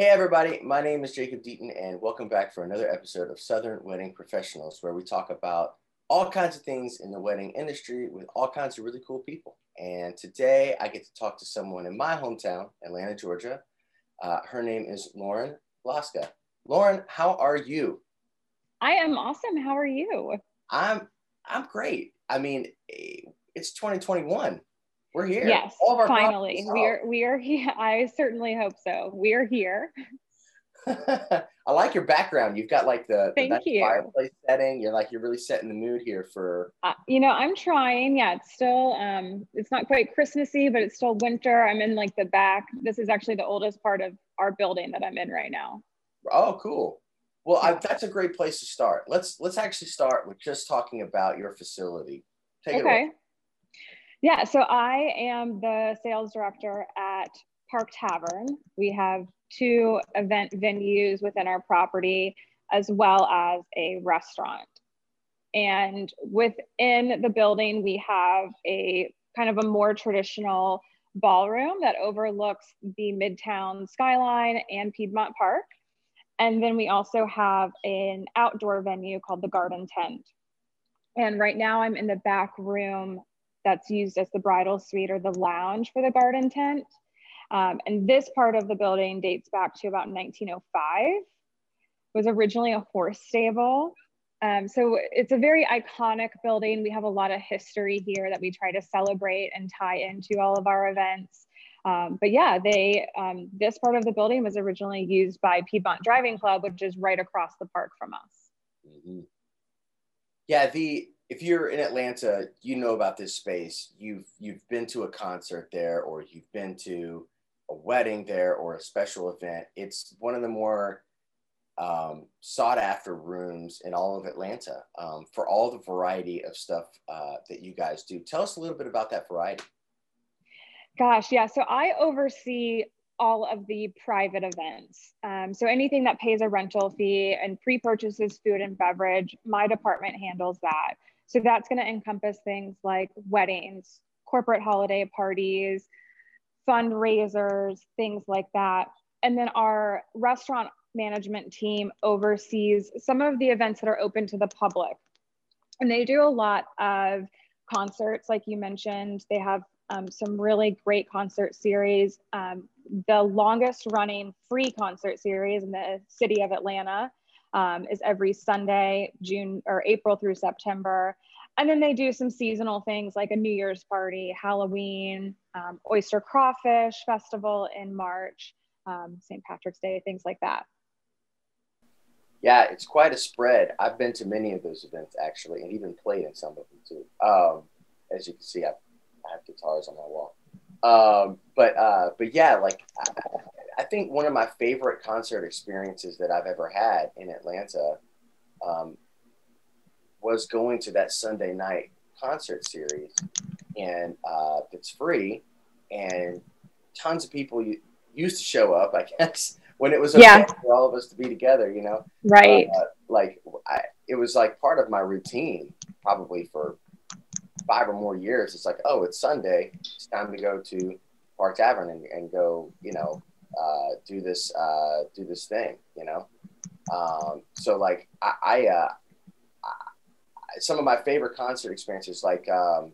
Hey, everybody. My name is Jacob Deaton, and welcome back for another episode of Southern Wedding Professionals, where we talk about all kinds of things in the wedding industry with all kinds of really cool people. And today I get to talk to someone in my hometown, Atlanta, Georgia. Uh, her name is Lauren Blaska. Lauren, how are you? I am awesome. How are you? I'm I'm great. I mean, it's 2021. We're here. Yes, finally, we are. We are here. I certainly hope so. We are here. I like your background. You've got like the, Thank the you. fireplace setting. You're like you're really setting the mood here for. Uh, you know, I'm trying. Yeah, it's still. Um, it's not quite Christmassy, but it's still winter. I'm in like the back. This is actually the oldest part of our building that I'm in right now. Oh, cool. Well, I, that's a great place to start. Let's let's actually start with just talking about your facility. Take okay. Yeah, so I am the sales director at Park Tavern. We have two event venues within our property, as well as a restaurant. And within the building, we have a kind of a more traditional ballroom that overlooks the Midtown skyline and Piedmont Park. And then we also have an outdoor venue called the Garden Tent. And right now I'm in the back room that's used as the bridal suite or the lounge for the garden tent. Um, and this part of the building dates back to about 1905. It was originally a horse stable. Um, so it's a very iconic building. We have a lot of history here that we try to celebrate and tie into all of our events. Um, but yeah, they um, this part of the building was originally used by Piedmont Driving Club, which is right across the park from us. Mm-hmm. Yeah, the if you're in Atlanta, you know about this space. You've you've been to a concert there, or you've been to a wedding there, or a special event. It's one of the more um, sought after rooms in all of Atlanta um, for all the variety of stuff uh, that you guys do. Tell us a little bit about that variety. Gosh, yeah. So I oversee all of the private events. Um, so anything that pays a rental fee and pre-purchases food and beverage, my department handles that. So that's going to encompass things like weddings, corporate holiday parties, fundraisers, things like that. And then our restaurant management team oversees some of the events that are open to the public. And they do a lot of concerts, like you mentioned. They have um, some really great concert series. Um, the longest running free concert series in the city of Atlanta um, is every Sunday, June or April through September. And then they do some seasonal things like a New Year's party, Halloween, um, Oyster Crawfish Festival in March, um, St. Patrick's Day, things like that. Yeah, it's quite a spread. I've been to many of those events actually, and even played in some of them too. Um, as you can see, I, I have guitars on my wall. Um, but uh, but yeah, like think one of my favorite concert experiences that I've ever had in Atlanta um, was going to that Sunday night concert series, and uh, it's free, and tons of people used to show up. I guess when it was okay yeah. for all of us to be together, you know, right? Uh, like I, it was like part of my routine, probably for five or more years. It's like, oh, it's Sunday. It's time to go to Park Tavern and, and go, you know, uh, do this uh, do this thing, you know. Um, so like I, I, uh, I, some of my favorite concert experiences, like um,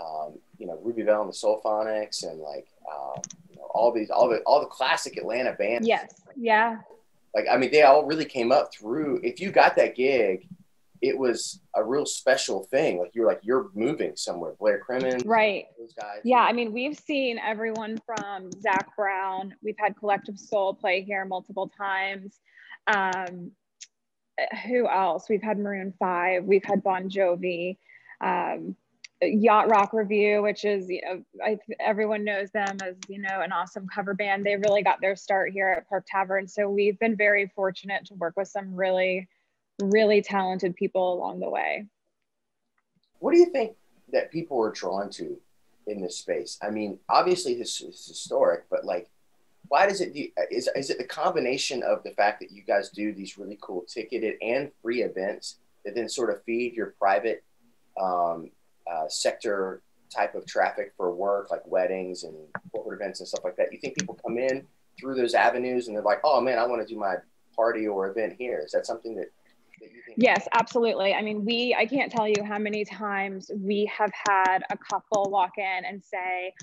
um, you know Ruby Velle and the Soulphonics, and like um, you know, all these all the all the classic Atlanta bands. Yes, yeah. Like I mean, they all really came up through. If you got that gig, it was a real special thing. Like you're like you're moving somewhere. Blair Crimmins, right? Those guys. Yeah, I mean, we've seen everyone from Zac Brown. We've had Collective Soul play here multiple times. Um, who else? We've had Maroon Five. We've had Bon Jovi. Um, Yacht Rock Review, which is you know I, everyone knows them as you know an awesome cover band. They really got their start here at Park Tavern, so we've been very fortunate to work with some really really talented people along the way. What do you think that people are drawn to in this space? I mean, obviously this is historic, but like, why does it do, is, is it the combination of the fact that you guys do these really cool ticketed and free events that then sort of feed your private um, uh, sector type of traffic for work, like weddings and corporate events and stuff like that? You think people come in through those avenues and they're like, oh man, I want to do my party or event here? Is that something that? Yes, absolutely. I mean, we, I can't tell you how many times we have had a couple walk in and say,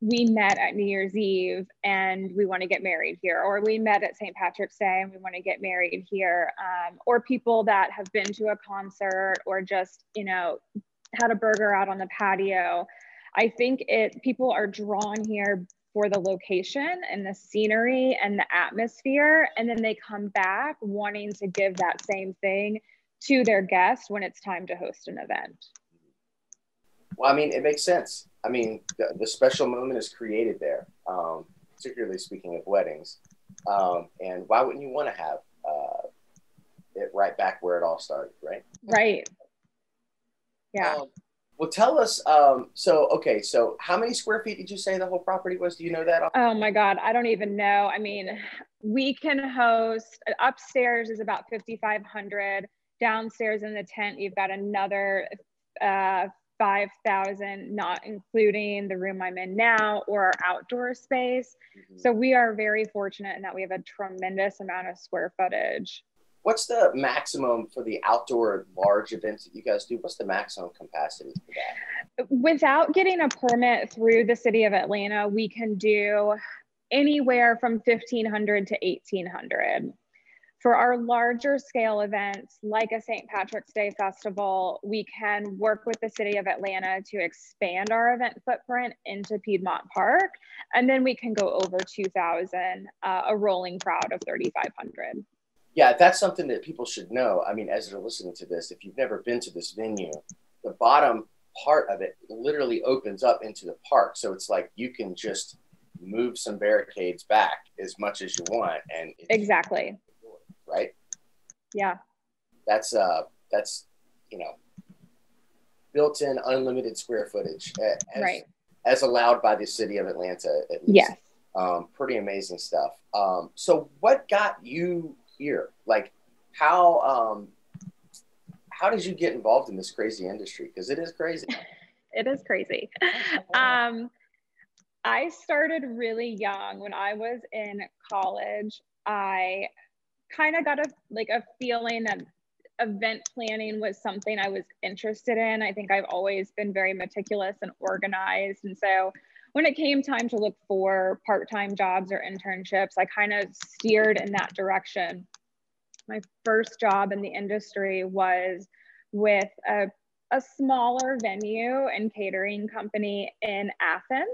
we met at New Year's Eve and we want to get married here, or we met at St. Patrick's Day and we want to get married here, um, or people that have been to a concert or just, you know, had a burger out on the patio. I think it people are drawn here for the location and the scenery and the atmosphere. And then they come back wanting to give that same thing to their guests when it's time to host an event. Well, I mean, it makes sense. I mean, the, the special moment is created there, um, particularly speaking of weddings. Um, and why wouldn't you want to have uh, it right back where it all started, right? Right. Yeah. Um, well, tell us. Um, so, okay, so how many square feet did you say the whole property was? Do you know that? Oh my God, I don't even know. I mean, we can host upstairs is about 5,500. Downstairs in the tent, you've got another uh, 5,000, not including the room I'm in now or our outdoor space. Mm-hmm. So we are very fortunate in that we have a tremendous amount of square footage what's the maximum for the outdoor large events that you guys do? What's the maximum capacity for that? Without getting a permit through the city of Atlanta, we can do anywhere from 1500 to 1800. For our larger scale events, like a St. Patrick's Day festival, we can work with the city of Atlanta to expand our event footprint into Piedmont Park. And then we can go over 2,000, uh, a rolling crowd of 3,500 yeah, that's something that people should know. I mean, as they're listening to this, if you've never been to this venue, the bottom part of it literally opens up into the park. So it's like you can just move some barricades back as much as you want, and exactly right. Yeah, that's uh, that's you know, built-in unlimited square footage, as, right? As allowed by the city of Atlanta, at least. Yes. Um, pretty amazing stuff. Um, so, what got you Like, how um, how did you get involved in this crazy industry? Because it is crazy. it is crazy. Um, I started really young when I was in college. I kind of got a like a feeling that event planning was something I was interested in. I think I've always been very meticulous and organized. And so when it came time to look for part-time jobs or internships, I kind of steered in that direction. My first job in the industry was with a, a smaller venue and catering company in Athens.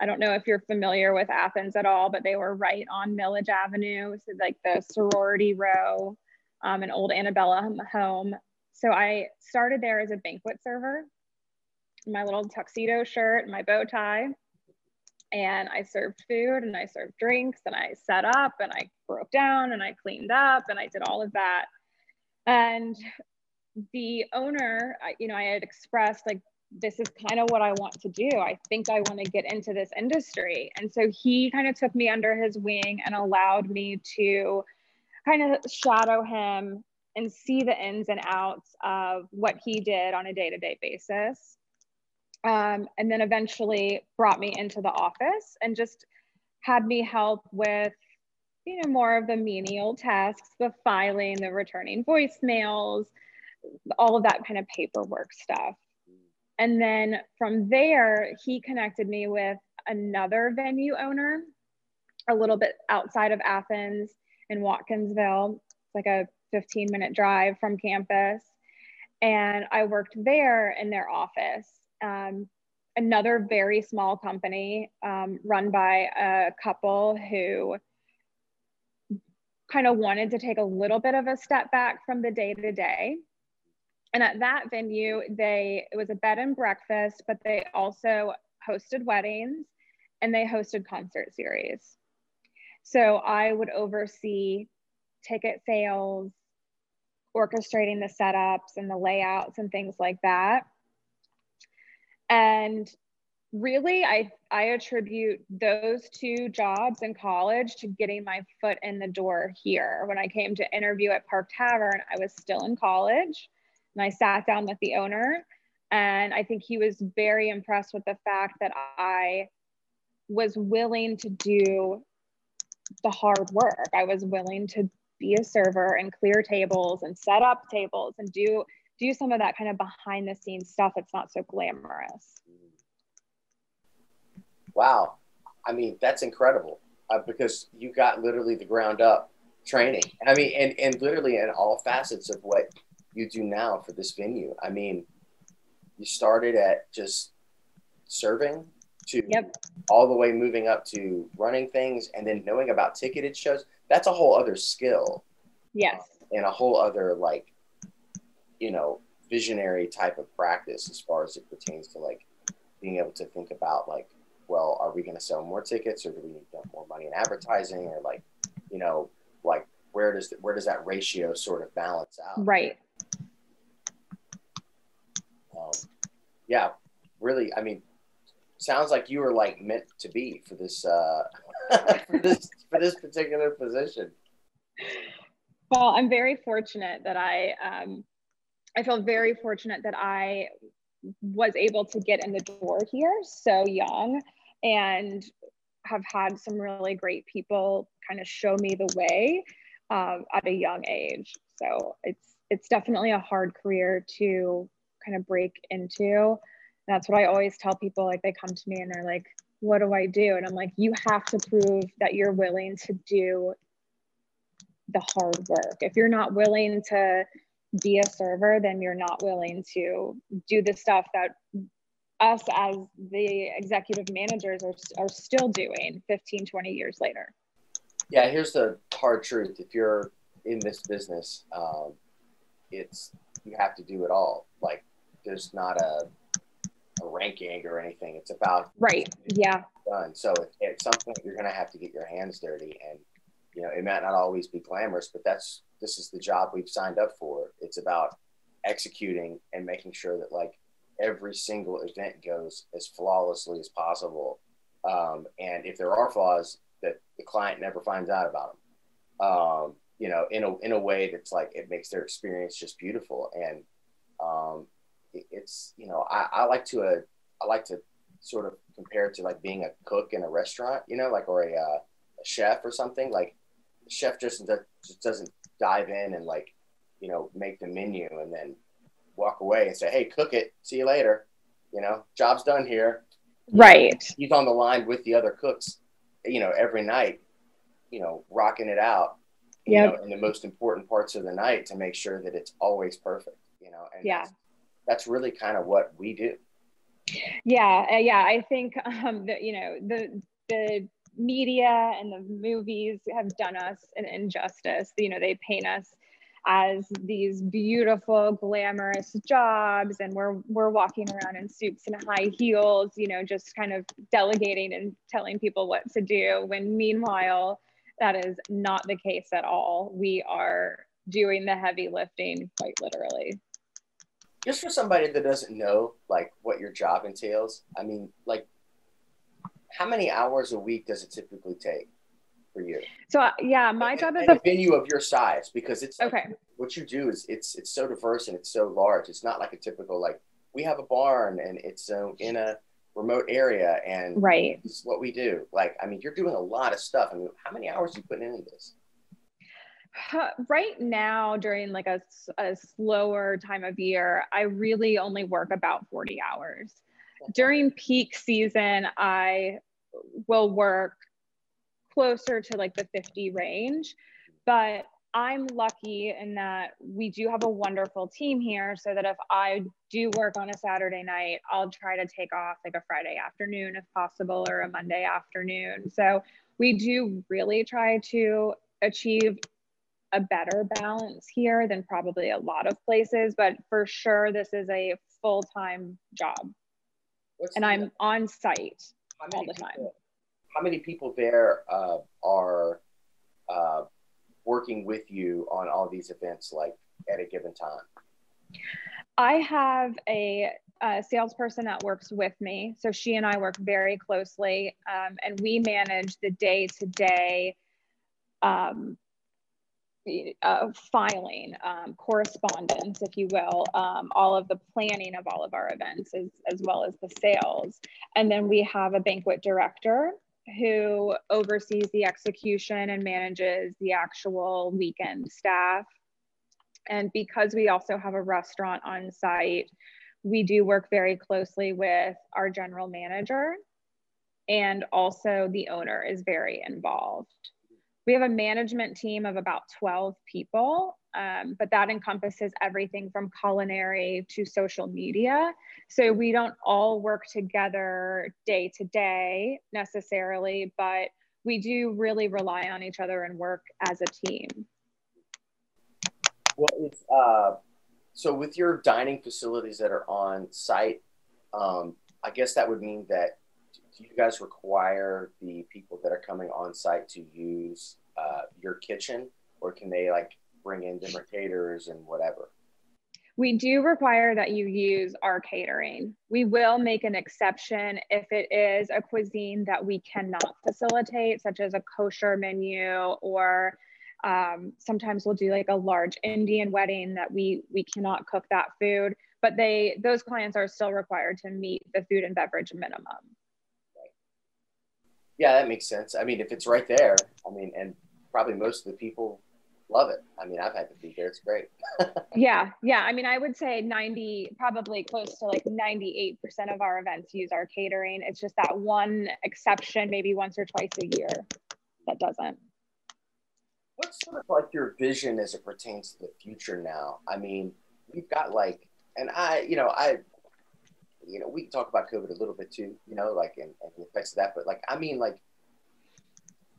I don't know if you're familiar with Athens at all, but they were right on Milledge Avenue, so like the sorority row, um, an old antebellum home. So I started there as a banquet server my little tuxedo shirt, my bow tie. And I served food and I served drinks and I set up and I broke down and I cleaned up and I did all of that. And the owner, you know, I had expressed like, this is kind of what I want to do. I think I want to get into this industry. And so he kind of took me under his wing and allowed me to kind of shadow him and see the ins and outs of what he did on a day to day basis um, and then eventually brought me into the office and just had me help with you know more of the menial tasks the filing the returning voicemails all of that kind of paperwork stuff. And then from there he connected me with another venue owner a little bit outside of athens in watkinsville. It's like a 15 minute drive from campus. And i worked there in their office um, another very small company um, run by a couple who kind of wanted to take a little bit of a step back from the day to day. And at that venue, they it was a bed and breakfast, but they also hosted weddings and they hosted concert series. So I would oversee ticket sales, orchestrating the setups and the layouts and things like that. And really, I, I attribute those two jobs in college to getting my foot in the door here. When I came to interview at Park Tavern, I was still in college and I sat down with the owner. And I think he was very impressed with the fact that I was willing to do the hard work. I was willing to be a server and clear tables and set up tables and do do some of that kind of behind the scenes stuff that's not so glamorous. Wow. I mean, that's incredible uh, because you got literally the ground up training. I mean, and, and literally in all facets of what you do now for this venue. I mean, you started at just serving to yep. all the way moving up to running things and then knowing about ticketed shows. That's a whole other skill. Yes. and a whole other like, you know, visionary type of practice as far as it pertains to like being able to think about like, well, are we going to sell more tickets or do we need more money in advertising or like, you know, like where does the, where does that ratio sort of balance out? Right. Um, yeah, really. I mean, sounds like you were like meant to be for this uh, for this for this particular position. Well, I'm very fortunate that I um, I feel very fortunate that I was able to get in the door here so young and have had some really great people kind of show me the way um, at a young age. So it's it's definitely a hard career to kind of break into. And That's what I always tell people. Like they come to me and they're like, "What do I do?" And I'm like, "You have to prove that you're willing to do the hard work. If you're not willing to be a server, then you're not willing to do the stuff that us as the executive managers are, are still doing 15, 20 years later. Yeah, here's the hard truth. If you're in this business, um, it's you have to do it all. Like there's not a a ranking or anything. It's about right. Yeah. Done. So at some point you're gonna have to get your hands dirty, and you know it might not always be glamorous, but that's this is the job we've signed up for. It's about executing and making sure that like every single event goes as flawlessly as possible. Um, and if there are flaws, that the client never finds out about them. Um, you know, in a in a way that's like it makes their experience just beautiful. And um, it, it's you know, I, I like to uh, I like to sort of compare it to like being a cook in a restaurant, you know, like or a, uh, a chef or something. Like chef just, just doesn't dive in and like you know make the menu and then walk away and say, "Hey, cook it. See you later." You know, job's done here. Right. He's on the line with the other cooks, you know, every night, you know, rocking it out. Yeah. in the most important parts of the night to make sure that it's always perfect. You know, and yeah, that's, that's really kind of what we do. Yeah, uh, yeah. I think um, that you know the the media and the movies have done us an injustice. You know, they paint us as these beautiful glamorous jobs and we're we're walking around in suits and high heels you know just kind of delegating and telling people what to do when meanwhile that is not the case at all we are doing the heavy lifting quite literally just for somebody that doesn't know like what your job entails i mean like how many hours a week does it typically take for you? So uh, yeah, my and, job is a venue of your size because it's okay. what you do is it's it's so diverse and it's so large. It's not like a typical like we have a barn and it's so in a remote area and right. This is what we do. Like I mean, you're doing a lot of stuff. I mean, how many hours are you putting into this? right now during like a, a slower time of year i really only work about 40 hours during peak season i will work closer to like the 50 range. But I'm lucky in that we do have a wonderful team here so that if I do work on a Saturday night, I'll try to take off like a Friday afternoon if possible or a Monday afternoon. So we do really try to achieve a better balance here than probably a lot of places, but for sure this is a full-time job. What's and the, I'm on site all the time. How many people there uh, are uh, working with you on all these events like at a given time i have a, a salesperson that works with me so she and i work very closely um, and we manage the day-to-day um, uh, filing, um, correspondence, if you will, um, all of the planning of all of our events as, as well as the sales. And then we have a banquet director who oversees the execution and manages the actual weekend staff. And because we also have a restaurant on site, we do work very closely with our general manager and also the owner is very involved. We have a management team of about 12 people, um, but that encompasses everything from culinary to social media. So we don't all work together day to day necessarily, but we do really rely on each other and work as a team. Well, it's uh, so with your dining facilities that are on site, um, I guess that would mean that do you guys require the people that are coming on site to use uh, your kitchen, or can they like bring in different caterers and whatever? We do require that you use our catering. We will make an exception if it is a cuisine that we cannot facilitate, such as a kosher menu, or um, sometimes we'll do like a large Indian wedding that we we cannot cook that food. But they those clients are still required to meet the food and beverage minimum. Yeah, that makes sense. I mean, if it's right there, I mean, and probably most of the people love it. I mean, I've had to be there. It's great. yeah. Yeah. I mean, I would say 90, probably close to like 98% of our events use our catering. It's just that one exception, maybe once or twice a year that doesn't. What's sort of like your vision as it pertains to the future now? I mean, we've got like, and I, you know, I you know, we can talk about COVID a little bit too, you know, like and, and the effects of that. But like, I mean, like,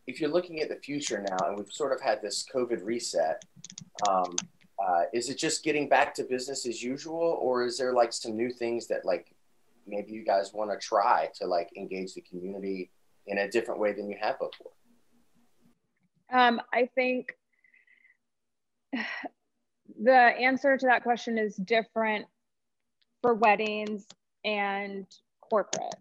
if you're looking at the future now, and we've sort of had this COVID reset, um, uh, is it just getting back to business as usual, or is there like some new things that like maybe you guys want to try to like engage the community in a different way than you have before? Um, I think the answer to that question is different for weddings and corporate.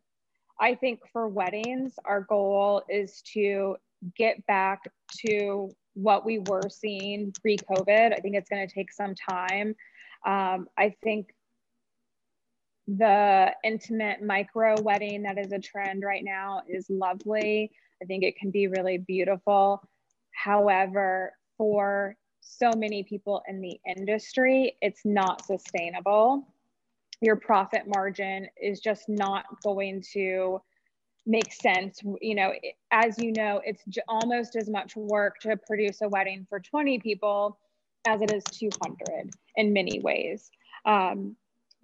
I think for weddings, our goal is to get back to what we were seeing pre COVID. I think it's going to take some time. Um, I think the intimate micro wedding that is a trend right now is lovely. I think it can be really beautiful. However, for so many people in the industry, it's not sustainable your profit margin is just not going to make sense. You know, as you know, it's almost as much work to produce a wedding for 20 people as it is 200 in many ways. Um,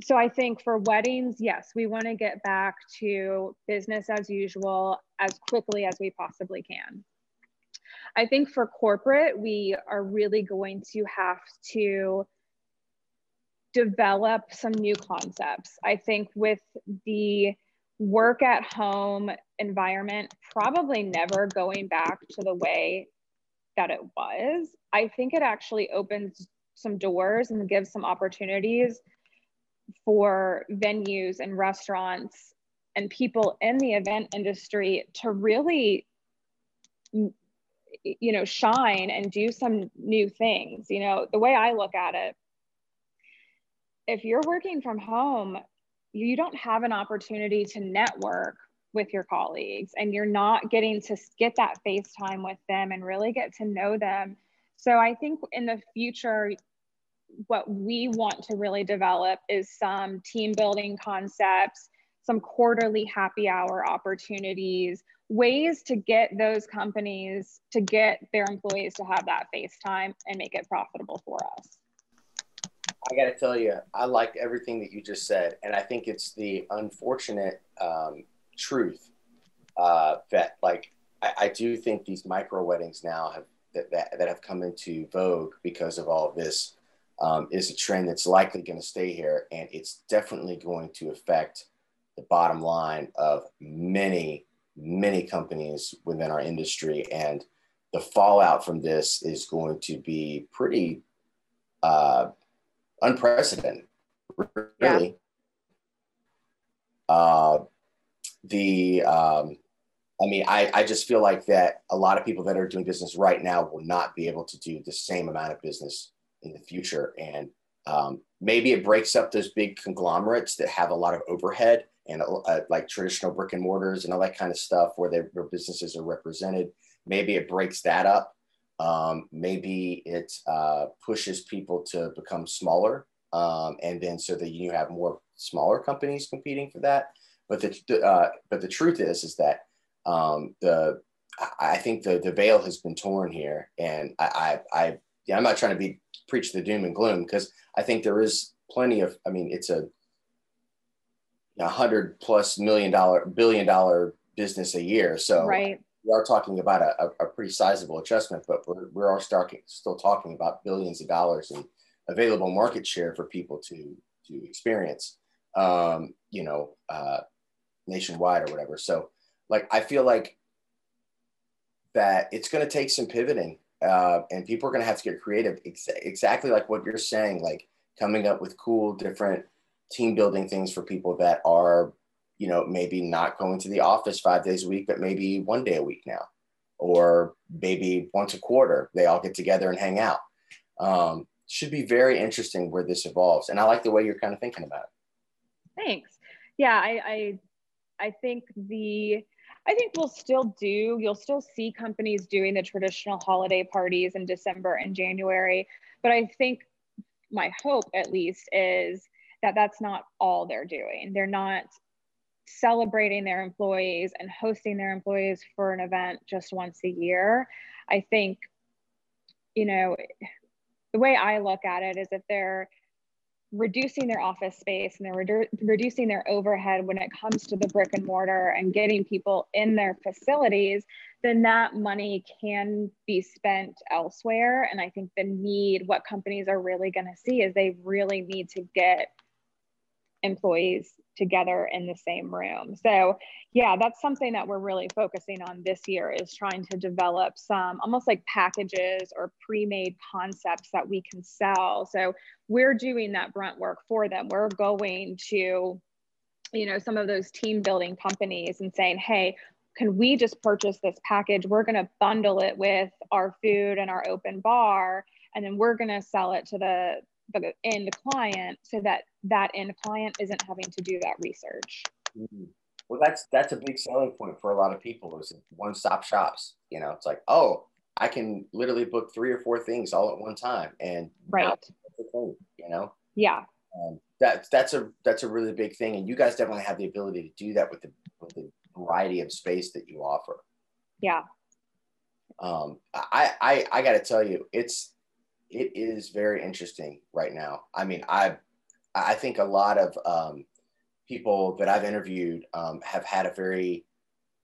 so I think for weddings, yes, we want to get back to business as usual as quickly as we possibly can. I think for corporate, we are really going to have to develop some new concepts. I think with the work at home environment probably never going back to the way that it was, I think it actually opens some doors and gives some opportunities for venues and restaurants and people in the event industry to really you know shine and do some new things you know the way i look at it if you're working from home, you don't have an opportunity to network with your colleagues and you're not getting to get that FaceTime with them and really get to know them. So I think in the future, what we want to really develop is some team building concepts, some quarterly happy hour opportunities, ways to get those companies to get their employees to have that FaceTime and make it profitable for us. I got to tell you, I liked everything that you just said, and I think it's the unfortunate um, truth uh, that, like, I, I, do think these micro weddings now have that, that, that have come into vogue because of all of this um, is a trend that's likely going to stay here, and it's definitely going to affect the bottom line of many, many companies within our industry, and the fallout from this is going to be pretty. Uh, unprecedented, really. Yeah. Uh, the um, I mean, I, I just feel like that a lot of people that are doing business right now will not be able to do the same amount of business in the future. And um, maybe it breaks up those big conglomerates that have a lot of overhead and uh, like traditional brick and mortars and all that kind of stuff where their businesses are represented. Maybe it breaks that up. Um, maybe it uh, pushes people to become smaller. Um, and then so that you have more smaller companies competing for that. But the, uh, but the truth is, is that um, the, I think the, the veil has been torn here. And I, I, I yeah, I'm not trying to be preach the doom and gloom because I think there is plenty of, I mean, it's a, a hundred plus million dollar, billion dollar business a year. So right. We are talking about a, a, pretty sizable adjustment, but we're, we're all starting, still talking about billions of dollars in available market share for people to, to experience, um, you know, uh, nationwide or whatever. So like, I feel like that it's going to take some pivoting uh, and people are going to have to get creative ex- exactly like what you're saying like coming up with cool different team building things for people that are you know maybe not going to the office five days a week but maybe one day a week now or maybe once a quarter they all get together and hang out um, should be very interesting where this evolves and i like the way you're kind of thinking about it thanks yeah i i, I think the I think we'll still do, you'll still see companies doing the traditional holiday parties in December and January. But I think my hope, at least, is that that's not all they're doing. They're not celebrating their employees and hosting their employees for an event just once a year. I think, you know, the way I look at it is if they're reducing their office space and they're redu- reducing their overhead when it comes to the brick and mortar and getting people in their facilities, then that money can be spent elsewhere. And I think the need, what companies are really going to see is they really need to get employees together in the same room. So yeah, that's something that we're really focusing on this year is trying to develop some almost like packages or pre-made concepts that we can sell. So we're doing that brunt work for them. We're going to you know some of those team building companies and saying, "Hey, can we just purchase this package? We're going to bundle it with our food and our open bar and then we're going to sell it to the the end client so that that end client isn't having to do that research. Mm-hmm. Well, that's that's a big selling point for a lot of people is one-stop shops. You know, it's like, oh, I can literally book three or four things all at one time, and right, thing, you know. Yeah. Um, that that's a that's a really big thing, and you guys definitely have the ability to do that with the with the variety of space that you offer. Yeah. Um, I I I got to tell you, it's it is very interesting right now. I mean, I I think a lot of um, people that I've interviewed um, have had a very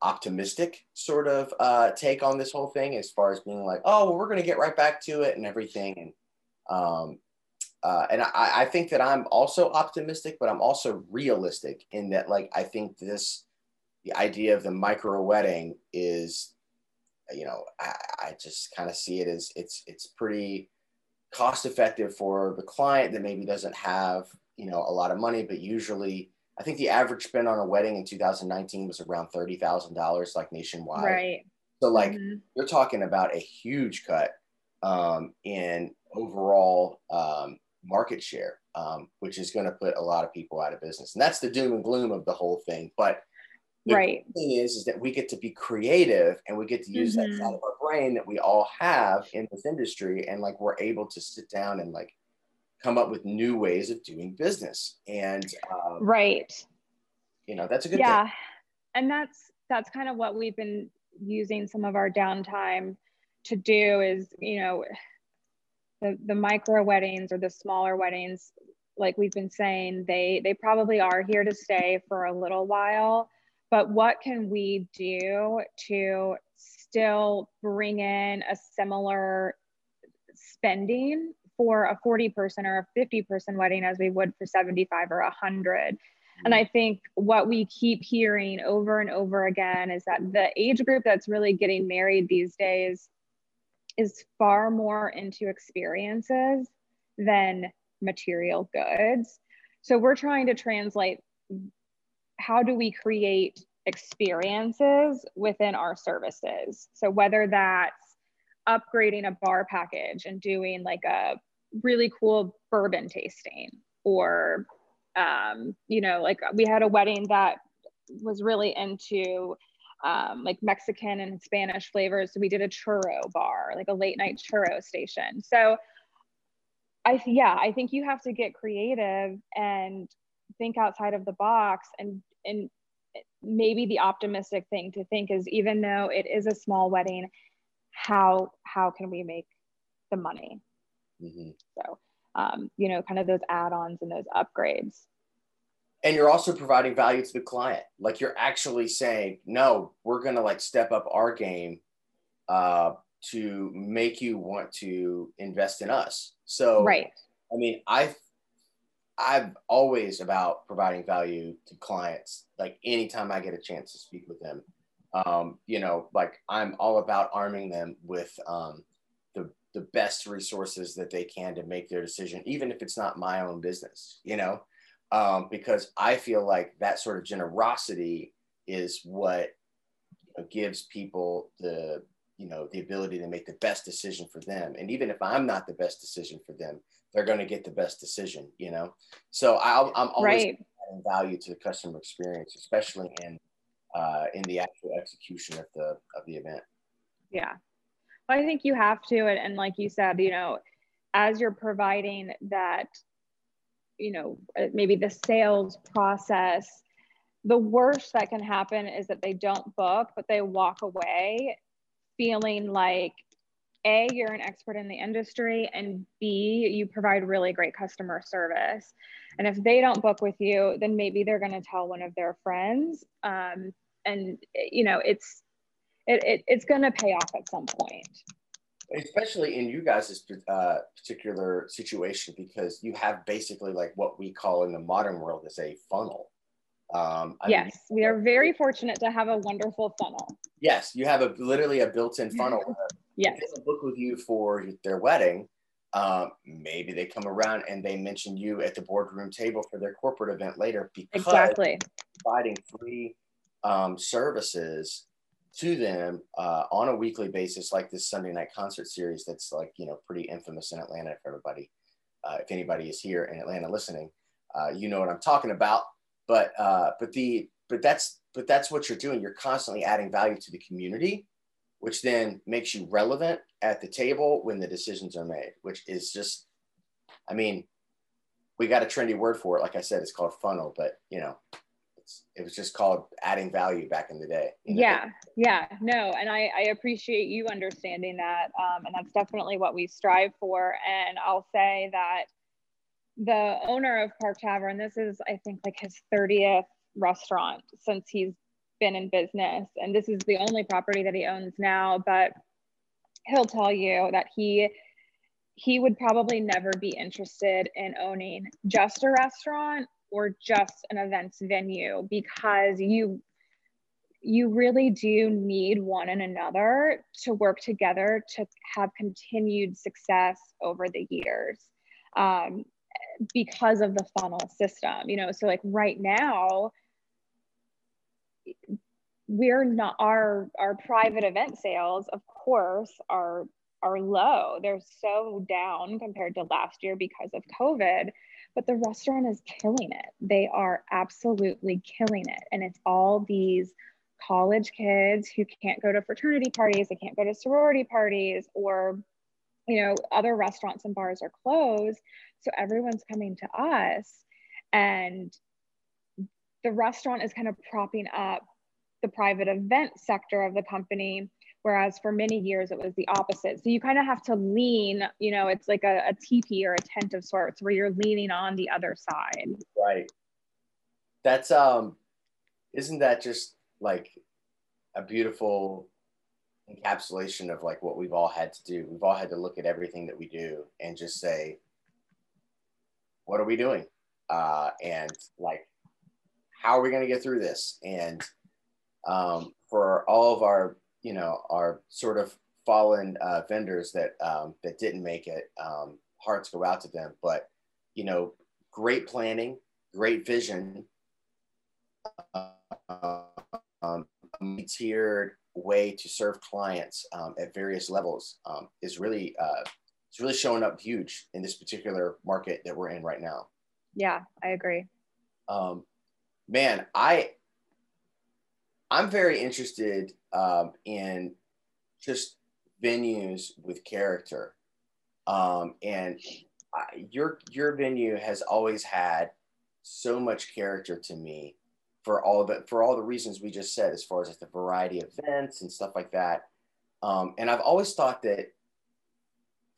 optimistic sort of uh, take on this whole thing, as far as being like, oh, well, we're going to get right back to it and everything, and um, uh, and I, I think that I'm also optimistic, but I'm also realistic in that, like, I think this the idea of the micro wedding is, you know, I, I just kind of see it as it's it's pretty cost effective for the client that maybe doesn't have you know a lot of money but usually i think the average spend on a wedding in 2019 was around $30000 like nationwide. Right. So like mm-hmm. you're talking about a huge cut um, in overall um, market share um, which is going to put a lot of people out of business. And that's the doom and gloom of the whole thing. But the right. thing is, is that we get to be creative and we get to use mm-hmm. that side of our brain that we all have in this industry. And like, we're able to sit down and like come up with new ways of doing business. And, um, right. You know, that's a good yeah. Thing. And that's, that's kind of what we've been using some of our downtime to do is, you know, the, the micro weddings or the smaller weddings, like we've been saying, they, they probably are here to stay for a little while but what can we do to still bring in a similar spending for a 40 person or a 50 person wedding as we would for 75 or 100 and i think what we keep hearing over and over again is that the age group that's really getting married these days is far more into experiences than material goods. So we're trying to translate how do we create experiences within our services? So whether that's upgrading a bar package and doing like a really cool bourbon tasting or um, you know like we had a wedding that was really into um, like mexican and spanish flavors so we did a churro bar like a late night churro station so i yeah i think you have to get creative and think outside of the box and and maybe the optimistic thing to think is even though it is a small wedding how how can we make the money? Mm-hmm. so um, you know kind of those add-ons and those upgrades. And you're also providing value to the client. Like you're actually saying no we're going to like step up our game uh, to make you want to invest in us. So right. I mean i I'm always about providing value to clients. Like anytime I get a chance to speak with them, um, you know, like I'm all about arming them with um, the the best resources that they can to make their decision, even if it's not my own business. You know, um, because I feel like that sort of generosity is what you know, gives people the you know the ability to make the best decision for them. And even if i'm not the best decision for them they're going to get the best decision you know? So i am always right. adding value to the customer experience especially in uh, in the actual execution of the of the event. Yeah. Well, i think you have to and, and like you said you know as you're providing that you know uh, maybe the sales process the worst that can happen is that they don't book but they walk away feeling like a you're an expert in the industry and b you provide really great customer service. And if they don't book with you then maybe they're going to tell one of their friends. Um, and you know it's it, it it's going to pay off at some point. Especially in you guys' uh, particular situation because you have basically like what we call in the modern world is a funnel um, yes, mean, we are very fortunate to have a wonderful funnel. Yes, you have a literally a built-in funnel. yes, they book with you for their wedding. Um, maybe they come around and they mention you at the boardroom table for their corporate event later because exactly providing free um, services to them uh, on a weekly basis, like this Sunday night concert series that's like you know pretty infamous in Atlanta. If everybody, uh, if anybody is here in Atlanta listening, uh, you know what I'm talking about but uh, but the but that's but that's what you're doing. You're constantly adding value to the community, which then makes you relevant at the table when the decisions are made. Which is just, I mean, we got a trendy word for it. Like I said, it's called funnel, but you know, it was just called adding value back in the day. You know? Yeah, yeah, no, and I, I appreciate you understanding that, um, and that's definitely what we strive for. And I'll say that the owner of Park Tavern, this is, I think, like his 30th restaurant since he's been in business. And this is the only property that he owns now. But he'll tell you that he he would probably never be interested in owning just a restaurant or just an events venue because you you really do need one and another to work together to have continued success over the years um, because of the funnel system you know so like right now we're not our our private event sales of course are are low. They're so down compared to last year because of covid but the restaurant is killing it. They are absolutely killing it. And it's all these college kids who can't go to fraternity parties they can't go to sorority parties or you know other restaurants and bars are closed so everyone's coming to us and the restaurant is kind of propping up the private event sector of the company whereas for many years it was the opposite. So you kind of have to lean you know it's like a, a teepee or a tent of sorts where you're leaning on the other side. Right. That's um isn't that just like a beautiful encapsulation of like what we've all had to do? We've all had to look at everything that we do and just say what are we doing? Uh, and like, how are we going to get through this? And um, for all of our, you know, our sort of fallen uh, vendors that um, that didn't make it, um, hearts go out to them. But you know, great planning, great vision, um, tiered way to serve clients um, at various levels um, is really uh, it's really showing up huge in this particular market that we're in right now. Yeah, I agree. Um, man, I I'm very interested um, in just venues with character, um, and I, your your venue has always had so much character to me for all the for all the reasons we just said, as far as like the variety of events and stuff like that. Um, and I've always thought that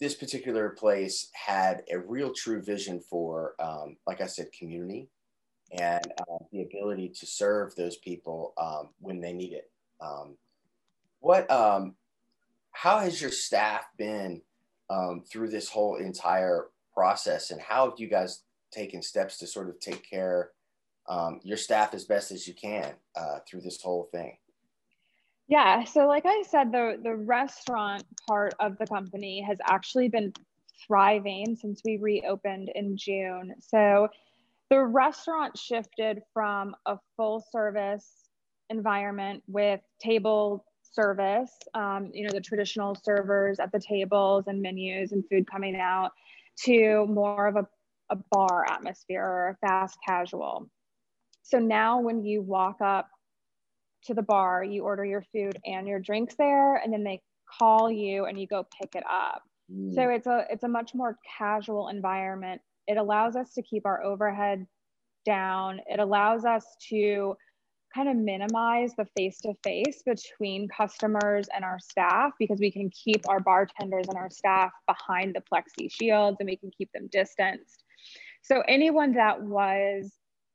this particular place had a real true vision for, um, like I said, community and uh, the ability to serve those people um, when they need it. Um, what, um, how has your staff been um, through this whole entire process, and how have you guys taken steps to sort of take care um, your staff as best as you can uh, through this whole thing? Yeah, so like I said, the the restaurant part of the company has actually been thriving since we reopened in June. So the restaurant shifted from a full service environment with table service, um, you know, the traditional servers at the tables and menus and food coming out, to more of a, a bar atmosphere or a fast casual. So now when you walk up to the bar, you order your food and your drinks there, and then they call you and you go pick it up. Mm. So it's a it's a much more casual environment. It allows us to keep our overhead down. It allows us to kind of minimize the face to face between customers and our staff because we can keep our bartenders and our staff behind the plexi shields and we can keep them distanced. So anyone that was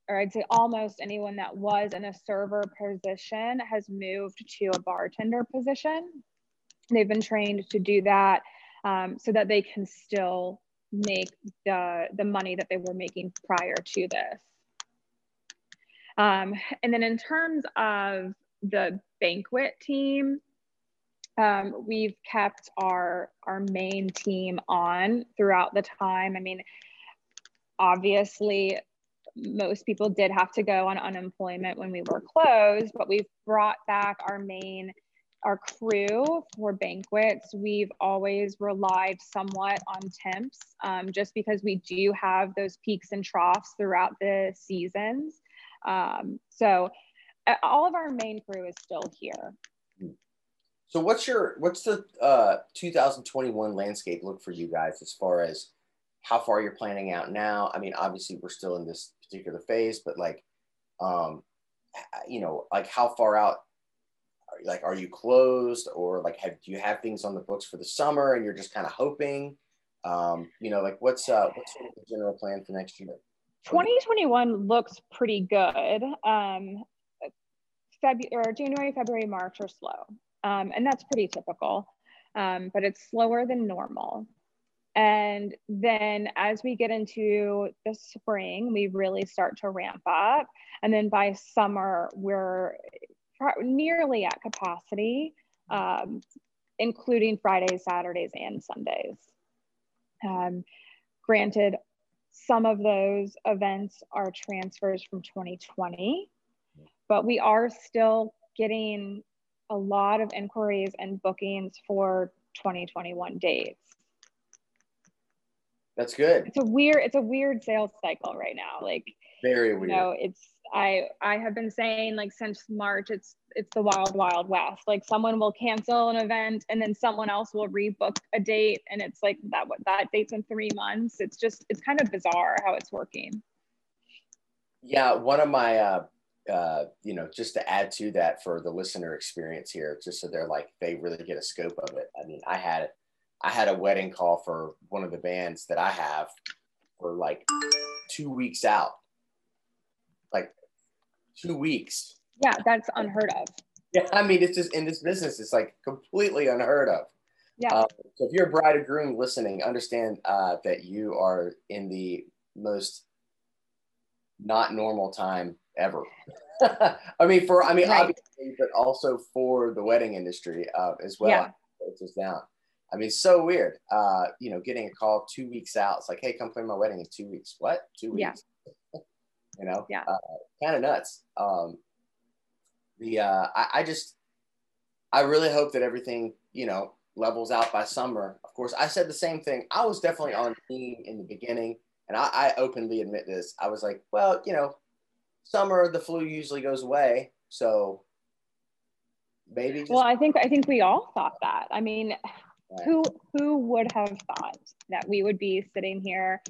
or I'd say almost anyone that was in a server position has moved to a bartender position. They've been trained to do that um, so that they can still make the, the money that they were making prior to this. Um, and then in terms of the banquet team, um, we've kept our, our main team on throughout the time. I mean, obviously most people did have to go on unemployment when we were closed, but we've brought back our main our crew for banquets, we've always relied somewhat on temps um, just because we do have those peaks and troughs throughout the seasons. Um, so all of our main crew is still here. So what's your what's the uh, 2021 landscape look for you guys as far as how far you're planning out now? I mean, obviously we're still in this particular phase, but like, um, you know, like how far out, like, are you closed or like, have, do you have things on the books for the summer and you're just kind of hoping, um, you know, like what's, uh, what's sort of the general plan for next year? 2021 looks pretty good. Um, February January, February, March are slow. Um, and that's pretty typical, um, but it's slower than normal. And then as we get into the spring, we really start to ramp up. And then by summer, we're nearly at capacity, um, including Fridays, Saturdays, and Sundays. Um, granted, some of those events are transfers from 2020, but we are still getting a lot of inquiries and bookings for 2021 dates. That's good. It's a weird, it's a weird sales cycle right now. Like very weird. You know, it's I I have been saying like since March, it's it's the wild, wild west. Like someone will cancel an event and then someone else will rebook a date, and it's like that that date's in three months. It's just it's kind of bizarre how it's working. Yeah, one of my uh uh, you know, just to add to that for the listener experience here, just so they're like they really get a scope of it. I mean, I had I had a wedding call for one of the bands that I have for like two weeks out. Like two weeks. Yeah, that's unheard of. Yeah, I mean, it's just in this business, it's like completely unheard of. Yeah. Uh, so if you're a bride or groom listening, understand uh, that you are in the most not normal time ever. I mean, for I mean, right. obviously, but also for the wedding industry uh, as well. Yeah. It's just down. I mean, so weird. Uh, you know, getting a call two weeks out. It's like, hey, come play my wedding in two weeks. What? Two weeks? Yeah. you know, yeah, uh, kind of nuts. Um, the uh, I, I just, I really hope that everything, you know, levels out by summer. Of course, I said the same thing. I was definitely on team in the beginning, and I, I openly admit this. I was like, well, you know, summer the flu usually goes away, so maybe. Just- well, I think I think we all thought that. I mean. Who who would have thought that we would be sitting here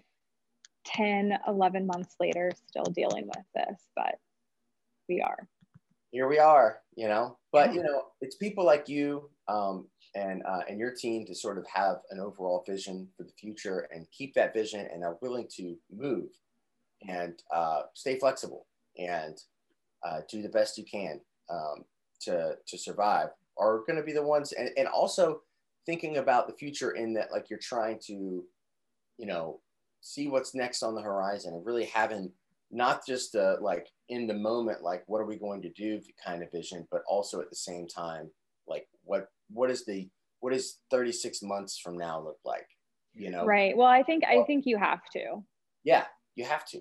10, 11 months later still dealing with this? But we are. Here we are, you know. But you know, it's people like you um, and uh, and your team to sort of have an overall vision for the future and keep that vision and are willing to move and uh, stay flexible and uh, do the best you can um, to to survive are going to be the ones and, and also thinking about the future in that like you're trying to you know see what's next on the horizon and really having not just the like in the moment like what are we going to do kind of vision but also at the same time like what what is the what is 36 months from now look like you know? Right. Well i think i think you have to. Yeah you have to.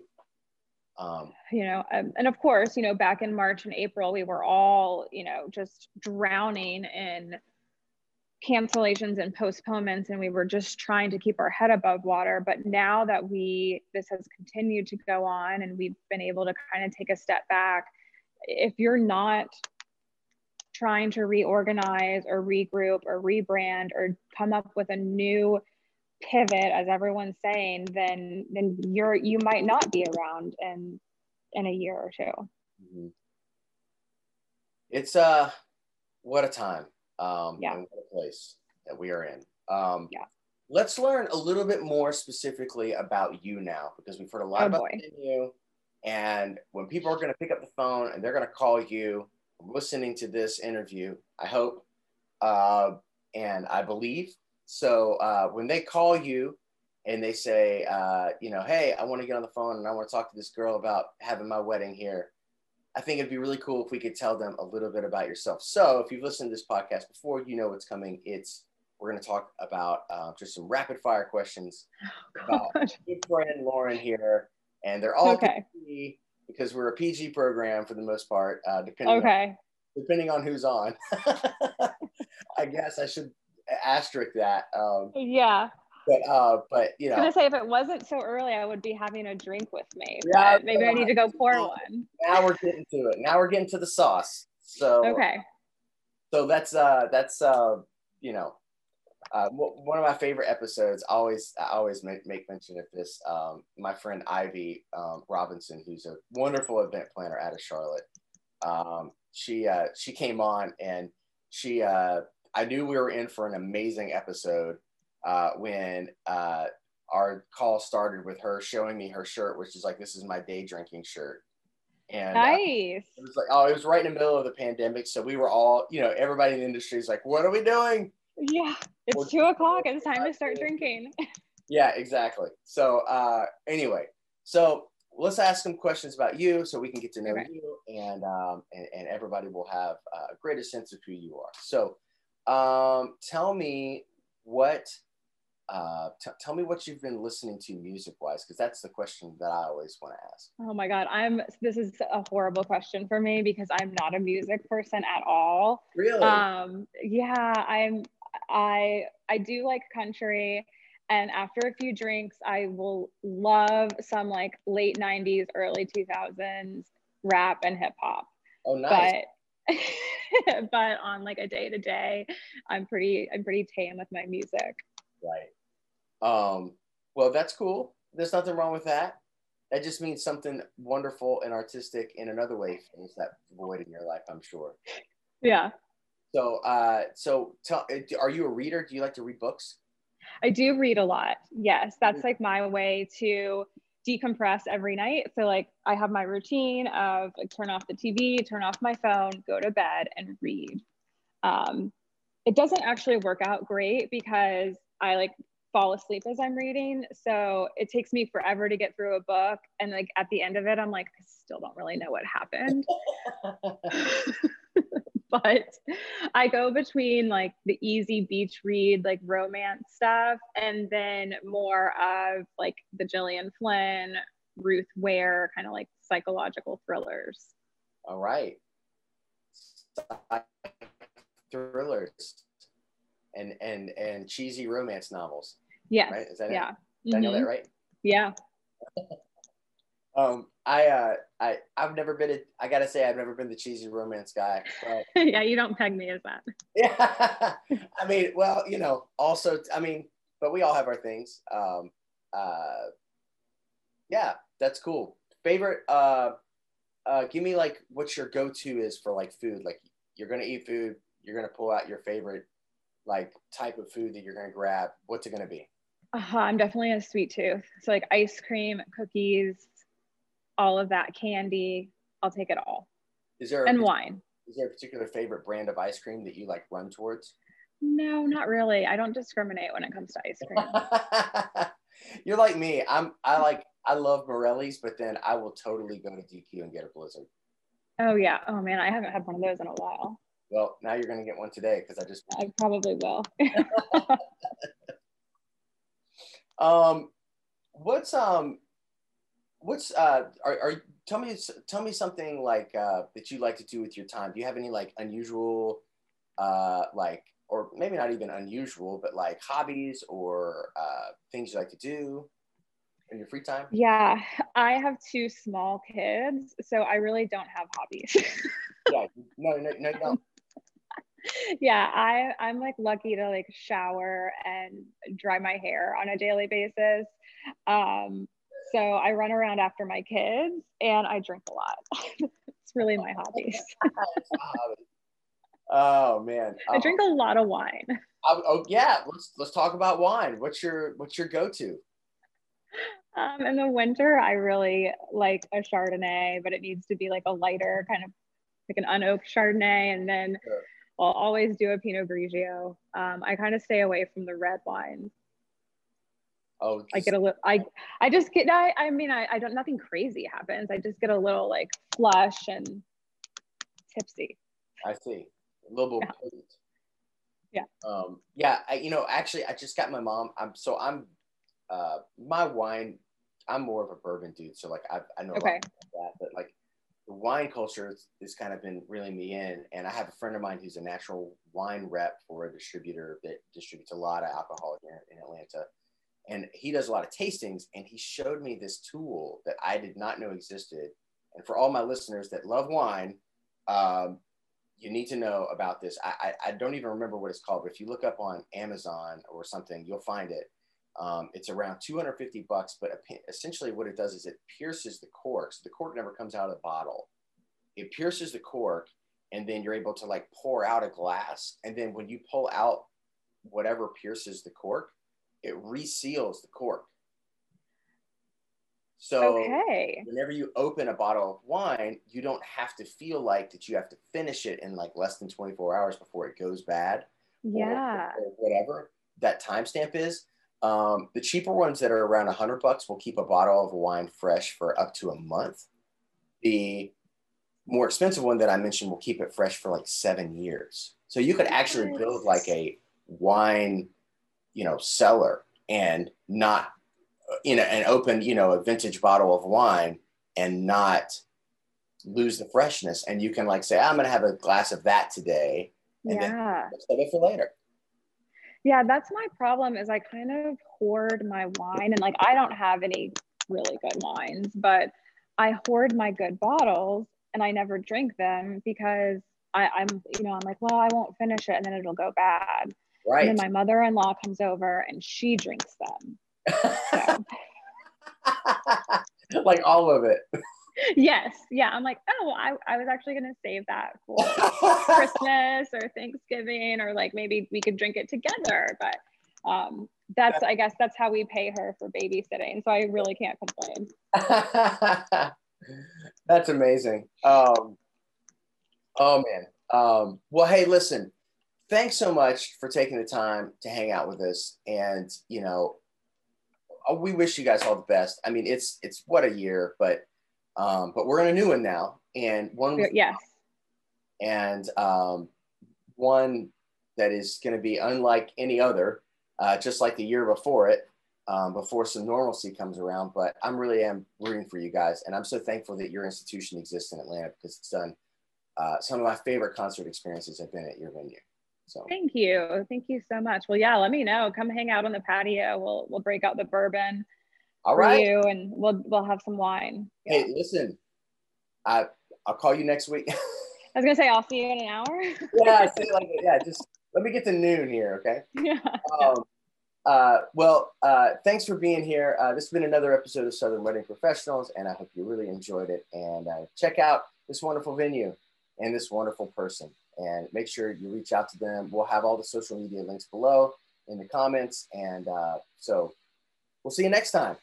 Um, you know um, and of course you know back in march and april we were all you know just drowning in cancellations and postponements and we were just trying to keep our head above water. But now that we this has continued to go on and we've been able to kind of take a step back if you're not trying to reorganize or regroup or rebrand or come up with a new pivot as everyone's saying then then you're you might not be around in in a year or 2 mm-hmm. it's uh what a time um yeah. and what a place that we are in um yeah let's learn a little bit more specifically about you now because we've heard a lot oh, about you and when people are going to pick up the phone and they're going to call you listening to this interview i hope uh, and i believe so uh, when they call you and they say, uh, you know, hey, I want to get on the phone and I want to talk to this girl about having my wedding here. I think it'd be really cool if we could tell them a little bit about yourself. So if you've listened to this podcast before, you know what's coming. It's we're going to talk about uh, just some rapid fire questions oh, about good friend Lauren here, and they're all okay. PG because we're a PG program for the most part. Uh, depending okay. On, depending on who's on. I guess I should asterisk that. Um, yeah. But uh, but you know, I was gonna say if it wasn't so early, I would be having a drink with me. Yeah, maybe I need to go pour one. Now we're getting to it. Now we're getting to the sauce. So okay. So that's uh that's uh you know uh, one of my favorite episodes. Always I always make, make mention of this. Um, my friend Ivy um, Robinson, who's a wonderful event planner out of Charlotte. Um, she uh, she came on and she uh, I knew we were in for an amazing episode uh, when uh, our call started with her showing me her shirt, which is like, this is my day drinking shirt. And nice. Uh, it was like, oh, it was right in the middle of the pandemic. So we were all, you know, everybody in the industry is like, what are we doing? Yeah, it's we're, two o'clock. It's time to start drinking. yeah, exactly. So, uh, anyway, so let's ask some questions about you so we can get to know okay. you and, um, and, and everybody will have a greater sense of who you are. So, um, tell me what uh, t- tell me what you've been listening to music wise because that's the question that i always want to ask. Oh my god i'm this is a horrible question for me because i'm not a music person at all. Really? Um yeah i'm i i do like country and after a few drinks i will love some like late 90s early 2000s rap and hip hop oh nice. But but on like a day to day, I'm pretty I'm pretty tame with my music. Right. Um, well, that's cool. There's nothing wrong with that. That just means something wonderful and artistic in another way fills that void in your life, I'm sure. Yeah. So, uh, so tell, are you a reader? Do you like to read books? I do read a lot. Yes, that's like my way to decompress every night. So like I have my routine of like turn off the TV, turn off my phone, go to bed and read. Um, it doesn't actually work out great because I like fall asleep as I'm reading. So it takes me forever to get through a book. And like at the end of it, I'm like, I still don't really know what happened. but I go between like the easy beach read, like romance stuff, and then more of like the Gillian Flynn, Ruth Ware, kind of like psychological thrillers. All right. Thrillers. And and and cheesy romance novels. Yes. Right? Is that yeah. it? Did I know that right? Yeah. Um, I uh, I I've never been a, I gotta say I've never been the cheesy romance guy, but yeah. You don't peg me as that. yeah, I mean, well, you know, also, I mean, but we all have our things. Um, uh, yeah, that's cool. Favorite, uh, uh, give me like what your go-to is for like food. Like you're gonna eat food, you're gonna pull out your favorite like type of food that you're gonna grab. What's it gonna be? Uh-huh, I'm definitely a sweet tooth. So like ice cream, cookies, all of that candy. I'll take it all. Is there And wine. is there a particular favorite brand of ice cream that you like run towards? No, not really. I don't discriminate when it comes to ice cream. You're like me. I'm I like I love Morelli's, but then I will totally go to DQ and get a blizzard. oh yeah. Oh man, I haven't had one of those in a while. Well, now you're gonna get one today because I just I probably will. um what's um what's uh are, are tell me tell me something like uh that you like to do with your time. Do you have any like unusual uh like or maybe not even unusual, but like hobbies or uh things you like to do in your free time? yeah, I have two small kids, so I really don't have hobbies. yeah, no, no, no, you don't. yeah, I I'm like lucky to like shower and dry my hair on a daily basis. Um, so I run around after my kids and I drink a lot. it's really my hobbies. It's a hobby. Oh man, I drink a lot of wine. oh, oh, yeah, let's let's talk about wine. What's your what's your go to? Um, in the winter, I really like a Chardonnay, but it needs to be like a lighter kind of like an unoaked Chardonnay, and then Sure. I'll always do a Pinot Grigio. Um, I kind of stay away from the red wines. Oh, I get a little, I, I just get, I, I mean, I, I don't, nothing crazy happens. I just get a little like flush and tipsy. I see. A little bit Yeah. potent. Yeah. Um, yeah, I, you know, actually, I just got my mom. I'm so I'm, uh, my wine. I'm more of a bourbon dude, so like I, I know Okay. that, but like the wine culture has, kind of been reeling me in. And I have a friend of mine who's a natural wine rep for a distributor that distributes a lot of alcohol here in Atlanta. And he does a lot of tastings, and he showed me this tool that I did not know existed. And for all my listeners that love wine, um, you need to know about this. I, I, I don't even remember what it's called, but if you look up on Amazon or something, you'll find it. Um, it's around 250 bucks, but essentially what it does is it pierces the cork. So the cork never comes out of the bottle. It pierces the cork, and then you're able to like pour out a glass. And then when you pull out whatever pierces the cork, it reseals the cork. So Okay. whenever you open a bottle of wine, you don't have to feel like that you have to finish it in like less than 24 hours before it goes bad or- Yeah. or whatever that timestamp is. Um, the cheaper ones that are around 100 bucks will keep a bottle of wine fresh for up to a month. The more expensive one that I mentioned will keep it fresh for like seven years. So you could actually build like a wine, you know, cellar and not, uh, you know, and open, you know, a vintage bottle of wine and not lose the freshness. And you can like say, I'm going to have a glass of that today and then- Yeah. save it for later. Yeah. That's my problem is I kind of hoard my wine and like, I don't have any really good wines, but I hoard my good bottles and I never drink them because I, I'm, you know, I'm like, well, I won't finish it and then it'll go bad. Right. And then my mother-in-law comes over and she drinks them. So, like all of it. Yes. Yeah. I'm like, oh, I, I was actually going to save that for Christmas or Thanksgiving, or like maybe we could drink it together. But um, that's, I guess, that's how we pay her for babysitting. So I really can't complain. That's amazing. Um, oh man. Um, well, hey, listen. Thanks so much for taking the time to hang out with us, and you know, uh, we wish you guys all the best. I mean, it's it's what a year, but um, but we're in a new one now, and one Yes. and um, one that is going to be unlike any other, uh, just like the year before it, um, before some normalcy comes around. But I'm really am rooting for you guys, and I'm so thankful that your institution exists in Atlanta because it's done. Uh, some of my favorite concert experiences have been at your venue. So thank you, thank you so much. Well, yeah, let me know. Come hang out on the patio. We'll we'll break out the bourbon. All right. you, and we'll we'll have some wine. Hey, listen, I I'll call you next week. I was gonna say I'll see you in an hour. yeah, say like yeah, just let me get to noon here, okay? Yeah. Um, uh, well, uh, thanks for being here. Uh, this has been another episode of Southern Wedding Professionals, and I hope you really enjoyed it. And uh, check out this wonderful venue and this wonderful person. And make sure you reach out to them. We'll have all the social media links below in the comments. And uh, so we'll see you next time.